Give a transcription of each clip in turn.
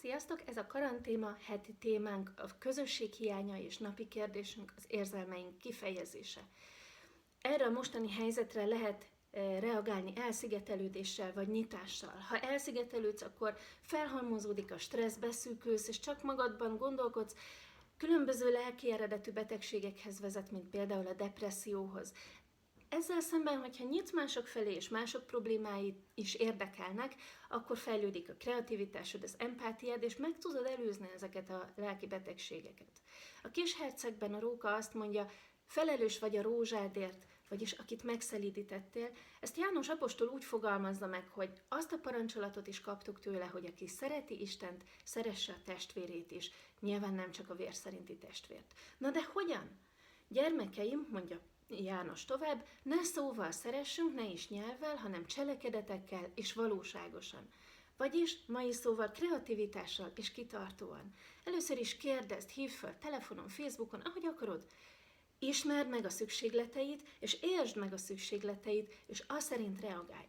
Sziasztok! Ez a karantéma heti témánk, a közösség hiánya és napi kérdésünk az érzelmeink kifejezése. Erre a mostani helyzetre lehet eh, reagálni elszigetelődéssel vagy nyitással. Ha elszigetelődsz, akkor felhalmozódik a stressz, beszűkülsz, és csak magadban gondolkodsz, különböző lelki eredetű betegségekhez vezet, mint például a depresszióhoz. Ezzel szemben, hogyha nyitsz mások felé, és mások problémái is érdekelnek, akkor fejlődik a kreativitásod, az empátiád, és meg tudod előzni ezeket a lelki betegségeket. A kis hercegben a róka azt mondja, felelős vagy a rózsádért, vagyis akit megszelídítettél. Ezt János Apostol úgy fogalmazza meg, hogy azt a parancsolatot is kaptuk tőle, hogy aki szereti Istent, szeresse a testvérét is. Nyilván nem csak a vér szerinti testvért. Na de hogyan? Gyermekeim, mondja János tovább, ne szóval szeressünk, ne is nyelvvel, hanem cselekedetekkel és valóságosan. Vagyis mai szóval kreativitással és kitartóan. Először is kérdezd, hívd fel telefonon, Facebookon, ahogy akarod. Ismerd meg a szükségleteit, és értsd meg a szükségleteit, és azt szerint reagálj.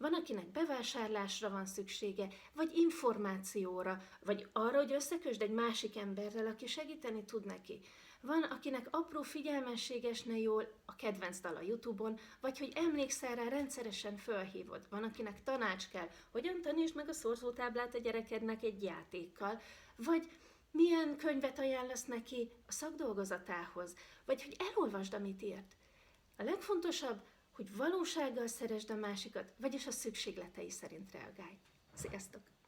Van, akinek bevásárlásra van szüksége, vagy információra, vagy arra, hogy összekösd egy másik emberrel, aki segíteni tud neki. Van, akinek apró figyelmességesne jól a kedvenc dal a Youtube-on, vagy hogy emlékszel rá, rendszeresen fölhívod. Van, akinek tanács kell, hogyan tanítsd meg a szorzótáblát a gyerekednek egy játékkal, vagy milyen könyvet ajánlasz neki a szakdolgozatához, vagy hogy elolvasd, amit írt. A legfontosabb, hogy valósággal szeresd a másikat, vagyis a szükségletei szerint reagálj. Sziasztok!